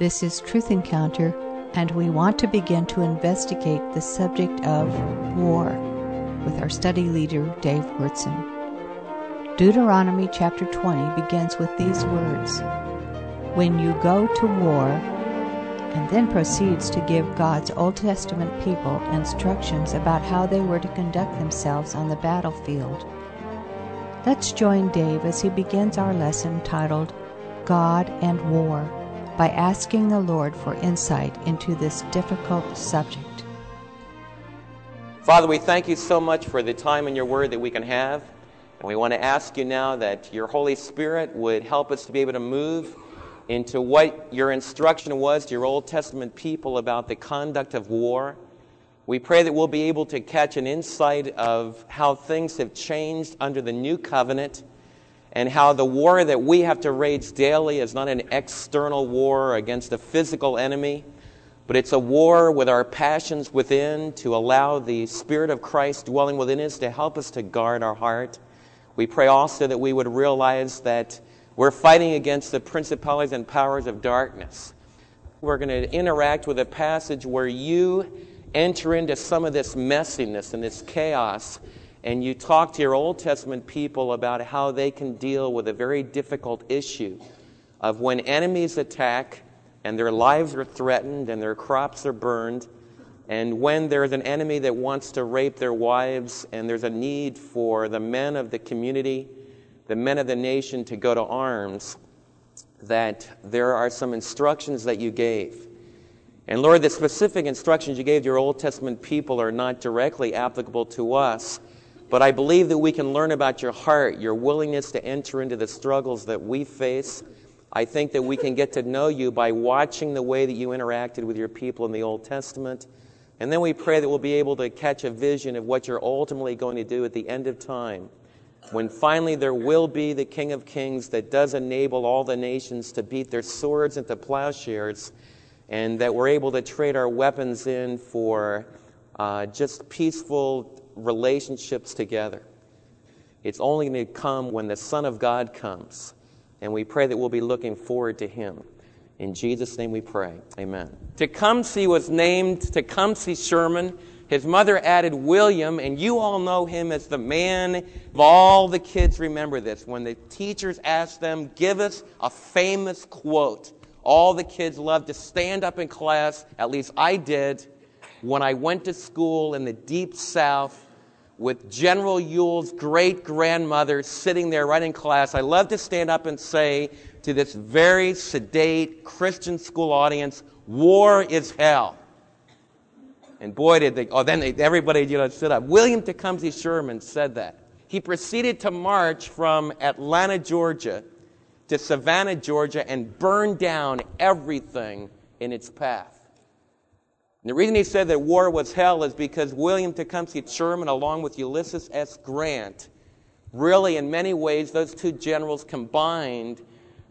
This is Truth Encounter, and we want to begin to investigate the subject of war with our study leader, Dave Wyrtzen. Deuteronomy chapter 20 begins with these words When you go to war, and then proceeds to give God's Old Testament people instructions about how they were to conduct themselves on the battlefield. Let's join Dave as he begins our lesson titled God and War by asking the Lord for insight into this difficult subject. Father, we thank you so much for the time in your word that we can have. And we want to ask you now that your Holy Spirit would help us to be able to move into what your instruction was to your Old Testament people about the conduct of war. We pray that we'll be able to catch an insight of how things have changed under the new covenant and how the war that we have to wage daily is not an external war against a physical enemy, but it's a war with our passions within to allow the Spirit of Christ dwelling within us to help us to guard our heart. We pray also that we would realize that we're fighting against the principalities and powers of darkness. We're going to interact with a passage where you enter into some of this messiness and this chaos, and you talk to your Old Testament people about how they can deal with a very difficult issue of when enemies attack and their lives are threatened and their crops are burned, and when there's an enemy that wants to rape their wives, and there's a need for the men of the community the men of the nation to go to arms, that there are some instructions that you gave. And Lord, the specific instructions you gave to your Old Testament people are not directly applicable to us, but I believe that we can learn about your heart, your willingness to enter into the struggles that we face. I think that we can get to know you by watching the way that you interacted with your people in the Old Testament. And then we pray that we'll be able to catch a vision of what you're ultimately going to do at the end of time when finally there will be the King of Kings that does enable all the nations to beat their swords into plowshares, and that we're able to trade our weapons in for uh, just peaceful relationships together. It's only going to come when the Son of God comes, and we pray that we'll be looking forward to Him. In Jesus' name we pray. Amen. Tecumseh was named Tecumseh Sherman. His mother added William, and you all know him as the man. All the kids remember this. When the teachers asked them, give us a famous quote, all the kids loved to stand up in class, at least I did, when I went to school in the deep south with General Ewell's great grandmother sitting there right in class. I love to stand up and say to this very sedate Christian school audience, war is hell. And boy, did they, oh, then they, everybody, you know, stood up. William Tecumseh Sherman said that. He proceeded to march from Atlanta, Georgia to Savannah, Georgia, and burn down everything in its path. And the reason he said that war was hell is because William Tecumseh Sherman, along with Ulysses S. Grant, really, in many ways, those two generals combined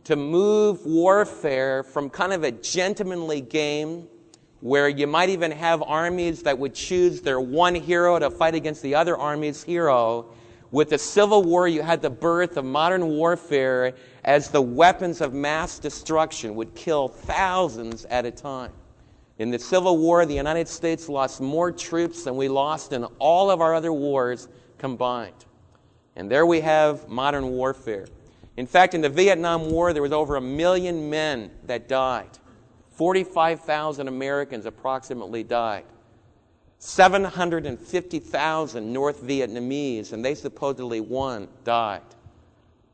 to move warfare from kind of a gentlemanly game where you might even have armies that would choose their one hero to fight against the other army's hero. With the Civil War, you had the birth of modern warfare as the weapons of mass destruction would kill thousands at a time. In the Civil War, the United States lost more troops than we lost in all of our other wars combined. And there we have modern warfare. In fact, in the Vietnam War, there was over a million men that died. 45,000 Americans approximately died. 750,000 North Vietnamese, and they supposedly won, died.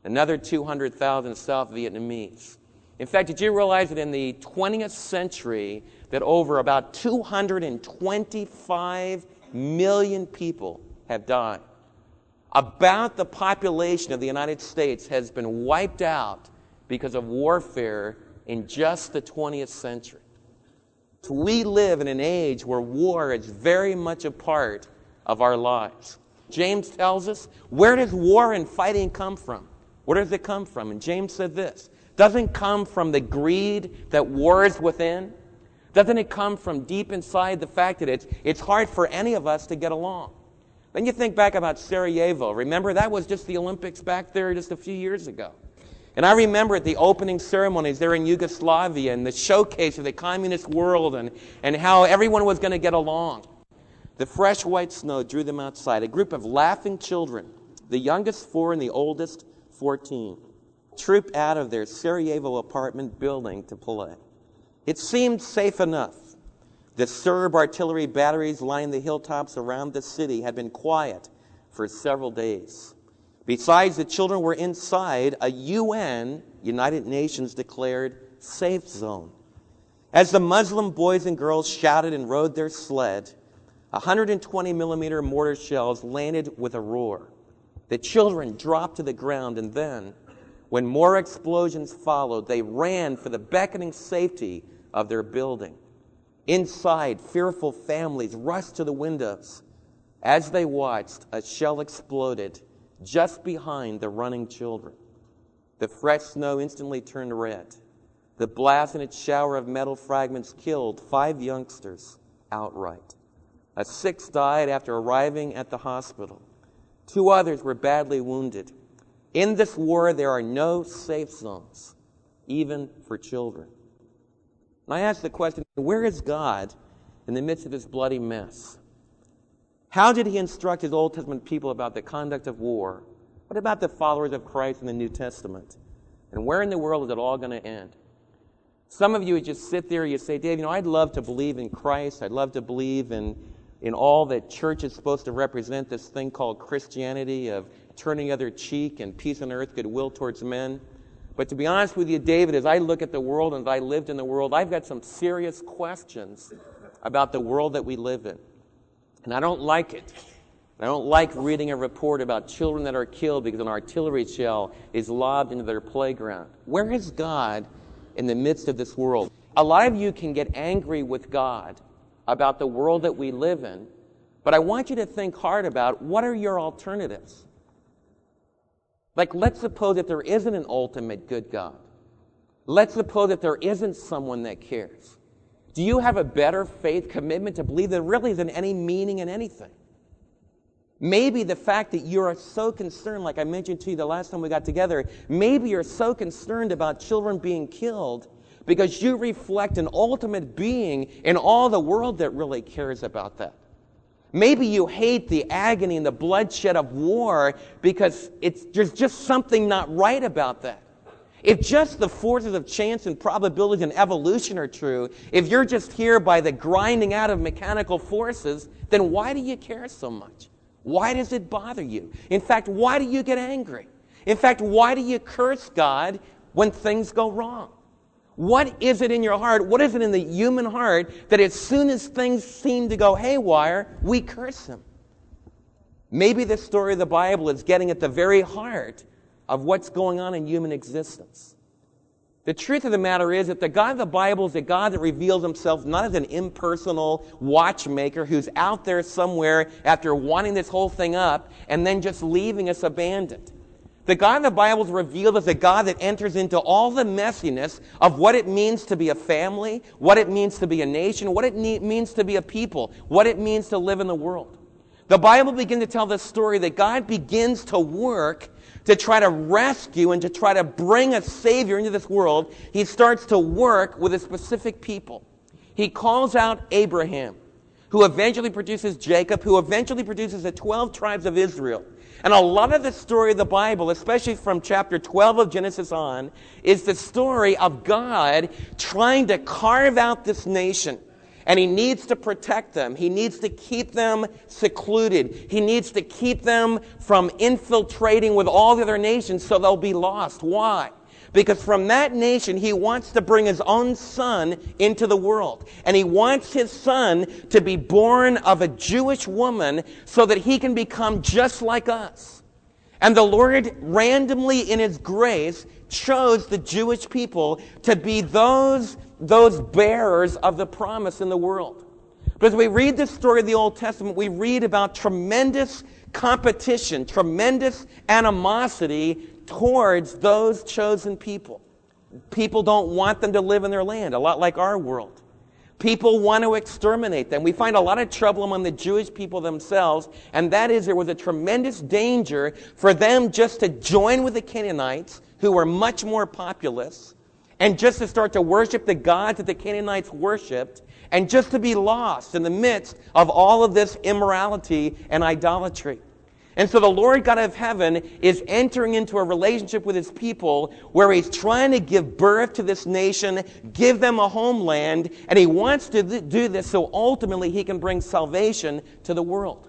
Another 200,000 South Vietnamese. In fact, did you realize that in the 20th century that over about 225 million people have died? About the population of the United States has been wiped out because of warfare in just the 20th century. So we live in an age where war is very much a part of our lives. James tells us, where does war and fighting come from? Where does it come from? And James said this doesn't come from the greed that wars within. Doesn't it come from deep inside the fact that it's, it's hard for any of us to get along? Then you think back about Sarajevo. Remember, that was just the Olympics back there just a few years ago. And I remember at the opening ceremonies there in Yugoslavia and the showcase of the communist world and, and how everyone was going to get along. The fresh white snow drew them outside, a group of laughing children, the youngest four and the oldest 14, trooped out of their Sarajevo apartment building to play. It seemed safe enough. The Serb artillery batteries lining the hilltops around the city had been quiet for several days. Besides, the children were inside a UN, United Nations declared, safe zone. As the Muslim boys and girls shouted and rode their sled, 120 millimeter mortar shells landed with a roar. The children dropped to the ground, and then, when more explosions followed, they ran for the beckoning safety of their building. Inside, fearful families rushed to the windows. As they watched, a shell exploded just behind the running children. The fresh snow instantly turned red. The blast and its shower of metal fragments killed five youngsters outright. A sixth died after arriving at the hospital. Two others were badly wounded. In this war, there are no safe zones, even for children. And I ask the question where is God in the midst of this bloody mess? How did he instruct his Old Testament people about the conduct of war? What about the followers of Christ in the New Testament? And where in the world is it all going to end? Some of you would just sit there, and you say, Dave, you know, I'd love to believe in Christ. I'd love to believe in, in all that church is supposed to represent, this thing called Christianity of turning other cheek and peace on earth, goodwill towards men. But to be honest with you, David, as I look at the world and as I lived in the world, I've got some serious questions about the world that we live in. And I don't like it. I don't like reading a report about children that are killed because an artillery shell is lobbed into their playground. Where is God in the midst of this world? A lot of you can get angry with God about the world that we live in, but I want you to think hard about what are your alternatives? Like, let's suppose that there isn't an ultimate good God. Let's suppose that there isn't someone that cares. Do you have a better faith commitment to believe there really isn't any meaning in anything? Maybe the fact that you're so concerned, like I mentioned to you the last time we got together, maybe you're so concerned about children being killed because you reflect an ultimate being in all the world that really cares about that. Maybe you hate the agony and the bloodshed of war because it's, there's just something not right about that. If just the forces of chance and probability and evolution are true, if you're just here by the grinding out of mechanical forces, then why do you care so much? Why does it bother you? In fact, why do you get angry? In fact, why do you curse God when things go wrong? What is it in your heart? What is it in the human heart that as soon as things seem to go haywire, we curse Him? Maybe the story of the Bible is getting at the very heart of what's going on in human existence. The truth of the matter is that the God of the Bible is a God that reveals himself not as an impersonal watchmaker who's out there somewhere after winding this whole thing up and then just leaving us abandoned. The God of the Bible is revealed as a God that enters into all the messiness of what it means to be a family, what it means to be a nation, what it means to be a people, what it means to live in the world. The Bible begins to tell the story that God begins to work to try to rescue and to try to bring a Savior into this world, he starts to work with a specific people. He calls out Abraham, who eventually produces Jacob, who eventually produces the 12 tribes of Israel. And a lot of the story of the Bible, especially from chapter 12 of Genesis on, is the story of God trying to carve out this nation and he needs to protect them. He needs to keep them secluded. He needs to keep them from infiltrating with all the other nations so they'll be lost. Why? Because from that nation, he wants to bring his own son into the world. And he wants his son to be born of a Jewish woman so that he can become just like us. And the Lord randomly in his grace chose the Jewish people to be those those bearers of the promise in the world. But as we read the story of the Old Testament, we read about tremendous competition, tremendous animosity towards those chosen people. People don't want them to live in their land, a lot like our world. People want to exterminate them. We find a lot of trouble among the Jewish people themselves, and that is there was a tremendous danger for them just to join with the Canaanites, who were much more populous, and just to start to worship the gods that the Canaanites worshipped, and just to be lost in the midst of all of this immorality and idolatry. And so the Lord God of heaven is entering into a relationship with his people where he's trying to give birth to this nation, give them a homeland, and he wants to do this so ultimately he can bring salvation to the world.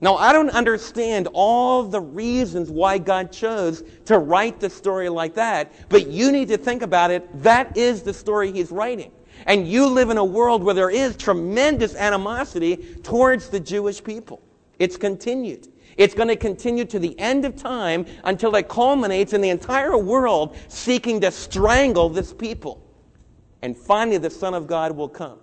Now, I don't understand all the reasons why God chose to write the story like that, but you need to think about it. That is the story he's writing. And you live in a world where there is tremendous animosity towards the Jewish people. It's continued. It's going to continue to the end of time until it culminates in the entire world seeking to strangle this people. And finally, the Son of God will come.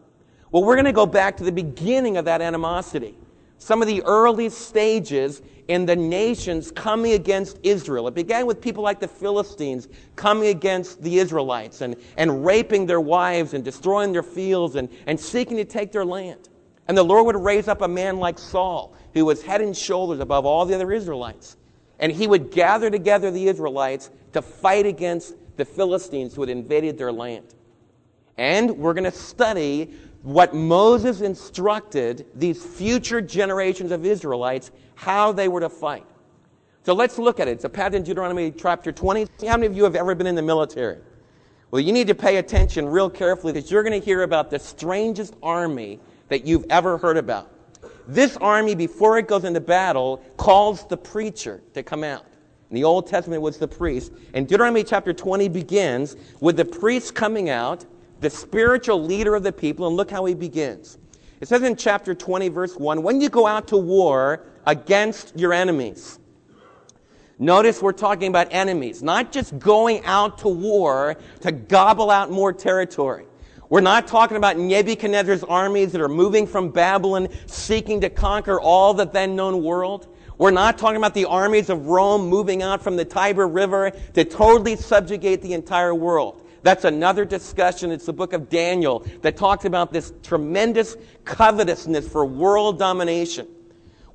Well, we're going to go back to the beginning of that animosity. Some of the early stages in the nations coming against Israel. It began with people like the Philistines coming against the Israelites and, and raping their wives and destroying their fields and, and seeking to take their land. And the Lord would raise up a man like Saul who was head and shoulders above all the other Israelites. And he would gather together the Israelites to fight against the Philistines who had invaded their land. And we're going to study what Moses instructed these future generations of Israelites how they were to fight. So let's look at it. It's a pattern in Deuteronomy chapter 20. How many of you have ever been in the military? Well, you need to pay attention real carefully because you're going to hear about the strangest army that you've ever heard about. This army, before it goes into battle, calls the preacher to come out. In the Old Testament, it was the priest. And Deuteronomy chapter 20 begins with the priest coming out, the spiritual leader of the people, and look how he begins. It says in chapter 20, verse 1 When you go out to war against your enemies, Notice we're talking about enemies, not just going out to war to gobble out more territory. We're not talking about Nebuchadnezzar's armies that are moving from Babylon seeking to conquer all the then known world. We're not talking about the armies of Rome moving out from the Tiber River to totally subjugate the entire world. That's another discussion. It's the book of Daniel that talks about this tremendous covetousness for world domination.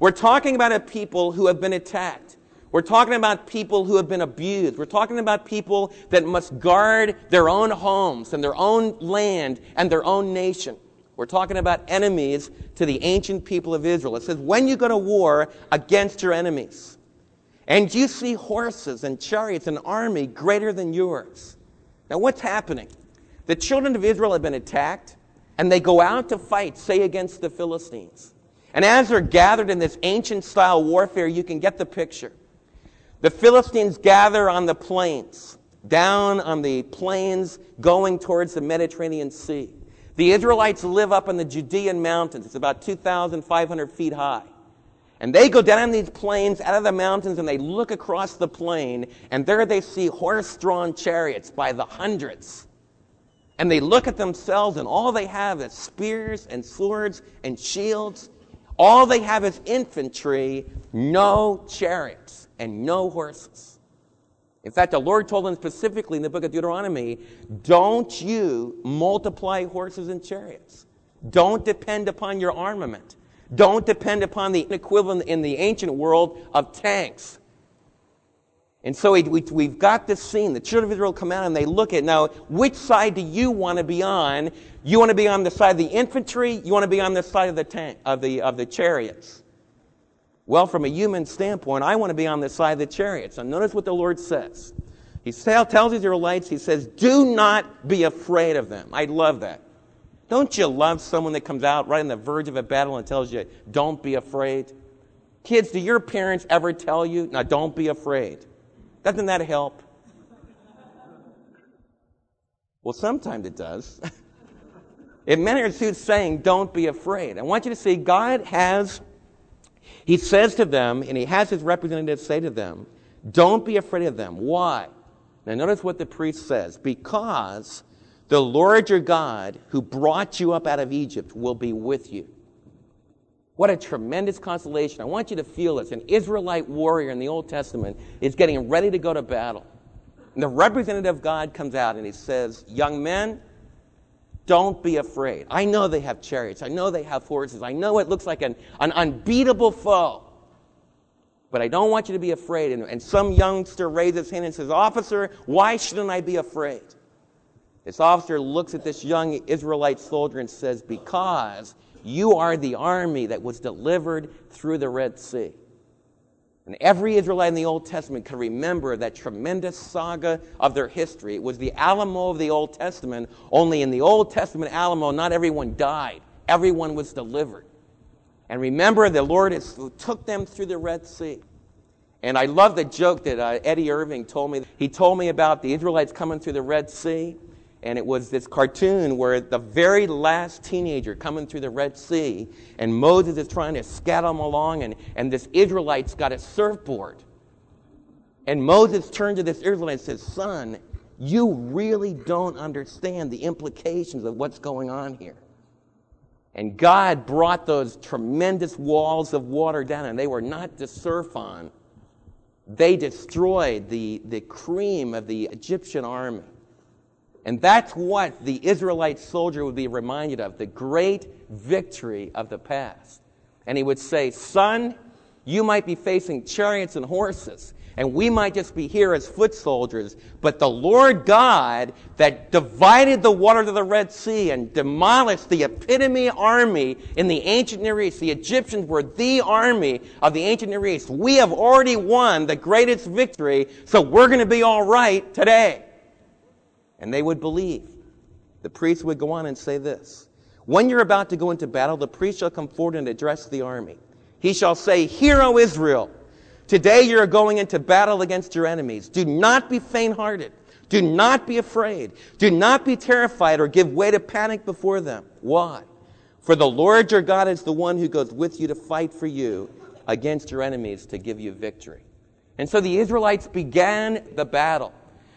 We're talking about a people who have been attacked. We're talking about people who have been abused. We're talking about people that must guard their own homes and their own land and their own nation. We're talking about enemies to the ancient people of Israel. It says, when you go to war against your enemies, and you see horses and chariots, and army greater than yours. Now, what's happening? The children of Israel have been attacked, and they go out to fight, say, against the Philistines. And as they're gathered in this ancient style warfare, you can get the picture. The Philistines gather on the plains, down on the plains going towards the Mediterranean Sea. The Israelites live up in the Judean mountains. It's about 2,500 feet high. And they go down these plains out of the mountains and they look across the plain, and there they see horse drawn chariots by the hundreds. And they look at themselves, and all they have is spears and swords and shields. All they have is infantry, no chariots and no horses. In fact, the Lord told them specifically in the book of Deuteronomy don't you multiply horses and chariots. Don't depend upon your armament. Don't depend upon the equivalent in the ancient world of tanks. And so we, have got this scene. The children of Israel come out and they look at now, which side do you want to be on? You want to be on the side of the infantry? You want to be on the side of the tank, of the, of the chariots? Well, from a human standpoint, I want to be on the side of the chariots. And notice what the Lord says. He tells Israelites, He says, Do not be afraid of them. I love that. Don't you love someone that comes out right on the verge of a battle and tells you, Don't be afraid? Kids, do your parents ever tell you, Now don't be afraid? Doesn't that help? Well, sometimes it does. it matters who's saying, Don't be afraid. I want you to see God has he says to them, and he has his representatives say to them, Don't be afraid of them. Why? Now, notice what the priest says because the Lord your God, who brought you up out of Egypt, will be with you. What a tremendous consolation. I want you to feel this. An Israelite warrior in the Old Testament is getting ready to go to battle. And the representative of God comes out and he says, Young men, don't be afraid. I know they have chariots. I know they have horses. I know it looks like an, an unbeatable foe. But I don't want you to be afraid. And, and some youngster raises his hand and says, Officer, why shouldn't I be afraid? This officer looks at this young Israelite soldier and says, Because you are the army that was delivered through the Red Sea. And every Israelite in the Old Testament could remember that tremendous saga of their history. It was the Alamo of the Old Testament, only in the Old Testament Alamo, not everyone died, everyone was delivered. And remember, the Lord is, took them through the Red Sea. And I love the joke that uh, Eddie Irving told me. He told me about the Israelites coming through the Red Sea and it was this cartoon where the very last teenager coming through the Red Sea, and Moses is trying to scatter them along, and, and this Israelite's got a surfboard. And Moses turned to this Israelite and says, Son, you really don't understand the implications of what's going on here. And God brought those tremendous walls of water down, and they were not to surf on. They destroyed the, the cream of the Egyptian army. And that's what the Israelite soldier would be reminded of the great victory of the past. And he would say, Son, you might be facing chariots and horses, and we might just be here as foot soldiers, but the Lord God that divided the waters of the Red Sea and demolished the epitome army in the ancient Near East, the Egyptians were the army of the ancient Near East. We have already won the greatest victory, so we're going to be all right today and they would believe. The priest would go on and say this When you're about to go into battle, the priest shall come forward and address the army. He shall say, Hear, O Israel, today you're going into battle against your enemies. Do not be faint hearted. Do not be afraid. Do not be terrified or give way to panic before them. Why? For the Lord your God is the one who goes with you to fight for you against your enemies to give you victory. And so the Israelites began the battle.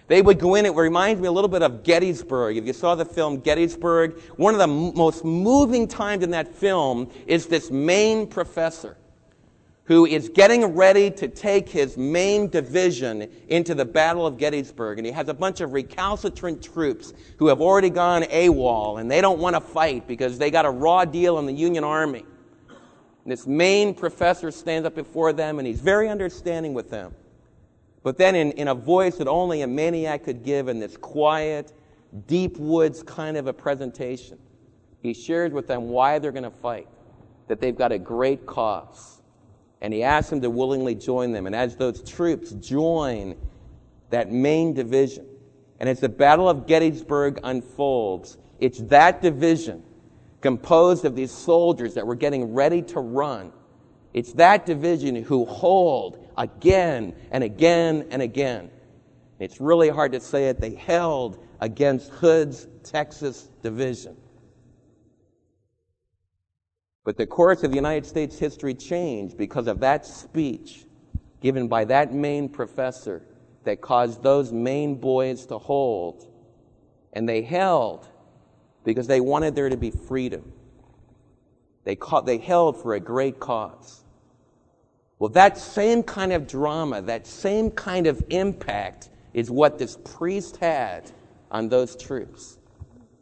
They would go in, it reminds me a little bit of Gettysburg. If you saw the film Gettysburg, one of the m- most moving times in that film is this Maine professor who is getting ready to take his Maine division into the Battle of Gettysburg. And he has a bunch of recalcitrant troops who have already gone AWOL and they don't want to fight because they got a raw deal in the Union Army. And this Maine professor stands up before them and he's very understanding with them. But then, in, in a voice that only a maniac could give, in this quiet, deep woods kind of a presentation, he shares with them why they're going to fight, that they've got a great cause. And he asks them to willingly join them. And as those troops join that Maine division, and as the Battle of Gettysburg unfolds, it's that division composed of these soldiers that were getting ready to run. It's that division who hold again and again and again. It's really hard to say it. They held against Hood's Texas division. But the course of the United States history changed because of that speech given by that Maine professor that caused those Maine boys to hold. And they held because they wanted there to be freedom. They, they held for a great cause. Well, that same kind of drama, that same kind of impact is what this priest had on those troops.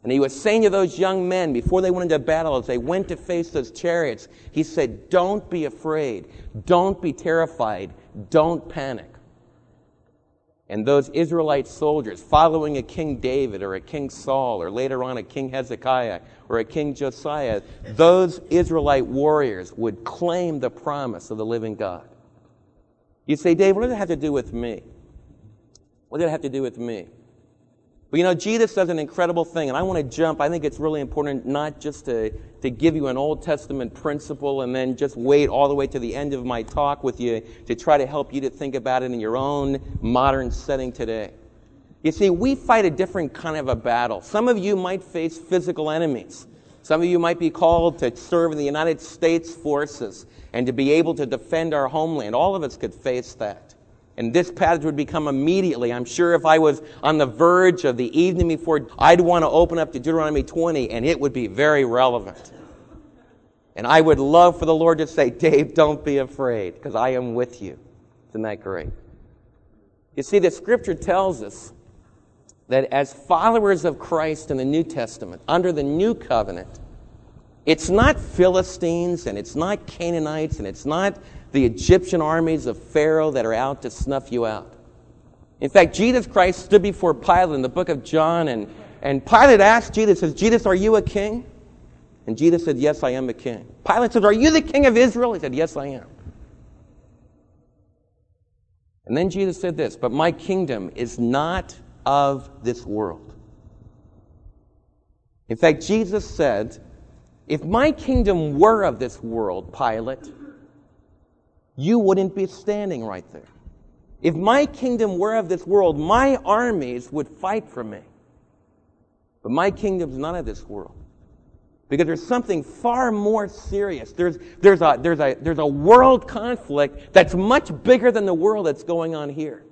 And he was saying to those young men before they went into battle, as they went to face those chariots, he said, Don't be afraid. Don't be terrified. Don't panic. And those Israelite soldiers, following a King David or a King Saul or later on a King Hezekiah or a King Josiah, those Israelite warriors would claim the promise of the living God. You say, Dave, what does it have to do with me? What does it have to do with me? But you know, Jesus does an incredible thing, and I want to jump. I think it's really important not just to, to give you an Old Testament principle and then just wait all the way to the end of my talk with you to try to help you to think about it in your own modern setting today. You see, we fight a different kind of a battle. Some of you might face physical enemies. Some of you might be called to serve in the United States forces and to be able to defend our homeland. All of us could face that. And this passage would become immediately, I'm sure if I was on the verge of the evening before, I'd want to open up to Deuteronomy 20 and it would be very relevant. And I would love for the Lord to say, Dave, don't be afraid because I am with you. Isn't that great? You see, the scripture tells us that as followers of Christ in the New Testament, under the new covenant, it's not Philistines and it's not Canaanites and it's not the Egyptian armies of Pharaoh that are out to snuff you out. In fact, Jesus Christ stood before Pilate in the book of John, and, and Pilate asked Jesus, says, Jesus, are you a king? And Jesus said, Yes, I am a king. Pilate said, Are you the king of Israel? He said, Yes, I am. And then Jesus said this, But my kingdom is not of this world. In fact, Jesus said, If my kingdom were of this world, Pilate, you wouldn't be standing right there. If my kingdom were of this world, my armies would fight for me. But my kingdom's none of this world. Because there's something far more serious. There's, there's, a, there's, a, there's a world conflict that's much bigger than the world that's going on here.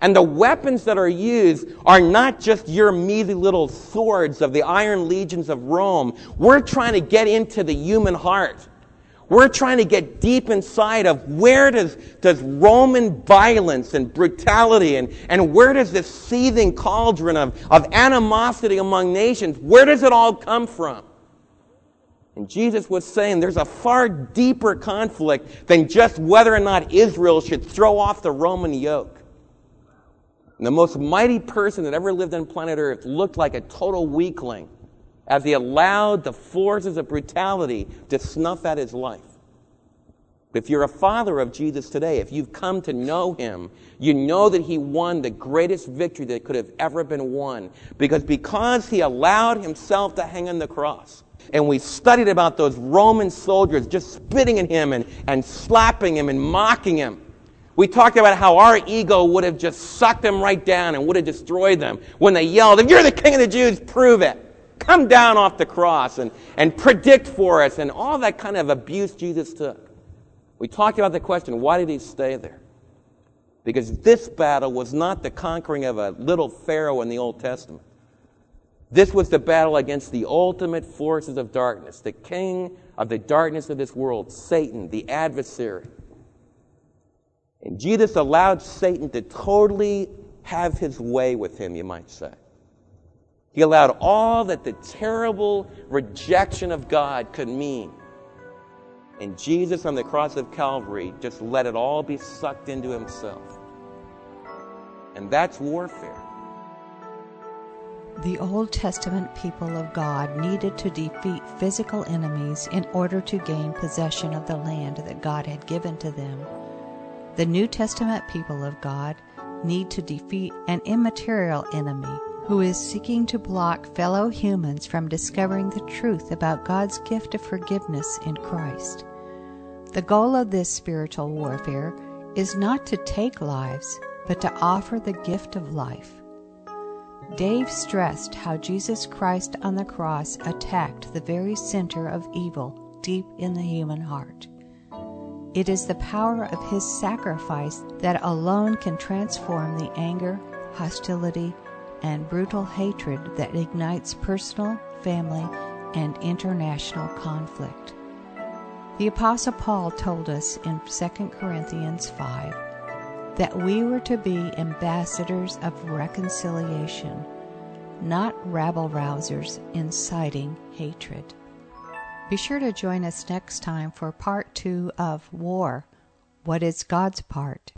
And the weapons that are used are not just your measly little swords of the iron legions of Rome. We're trying to get into the human heart. We're trying to get deep inside of where does, does Roman violence and brutality and, and where does this seething cauldron of, of animosity among nations, where does it all come from? And Jesus was saying there's a far deeper conflict than just whether or not Israel should throw off the Roman yoke. The most mighty person that ever lived on planet Earth looked like a total weakling as he allowed the forces of brutality to snuff at his life. If you're a father of Jesus today, if you've come to know him, you know that he won the greatest victory that could have ever been won. Because because he allowed himself to hang on the cross. And we studied about those Roman soldiers just spitting at him and, and slapping him and mocking him. We talked about how our ego would have just sucked them right down and would have destroyed them when they yelled, If you're the king of the Jews, prove it. Come down off the cross and, and predict for us and all that kind of abuse Jesus took. We talked about the question why did he stay there? Because this battle was not the conquering of a little Pharaoh in the Old Testament. This was the battle against the ultimate forces of darkness, the king of the darkness of this world, Satan, the adversary. And Jesus allowed Satan to totally have his way with him, you might say. He allowed all that the terrible rejection of God could mean. And Jesus on the cross of Calvary just let it all be sucked into himself. And that's warfare. The Old Testament people of God needed to defeat physical enemies in order to gain possession of the land that God had given to them. The New Testament people of God need to defeat an immaterial enemy who is seeking to block fellow humans from discovering the truth about God's gift of forgiveness in Christ. The goal of this spiritual warfare is not to take lives, but to offer the gift of life. Dave stressed how Jesus Christ on the cross attacked the very center of evil deep in the human heart. It is the power of his sacrifice that alone can transform the anger, hostility, and brutal hatred that ignites personal, family, and international conflict. The Apostle Paul told us in 2 Corinthians 5 that we were to be ambassadors of reconciliation, not rabble rousers inciting hatred. Be sure to join us next time for part two of War What is God's Part?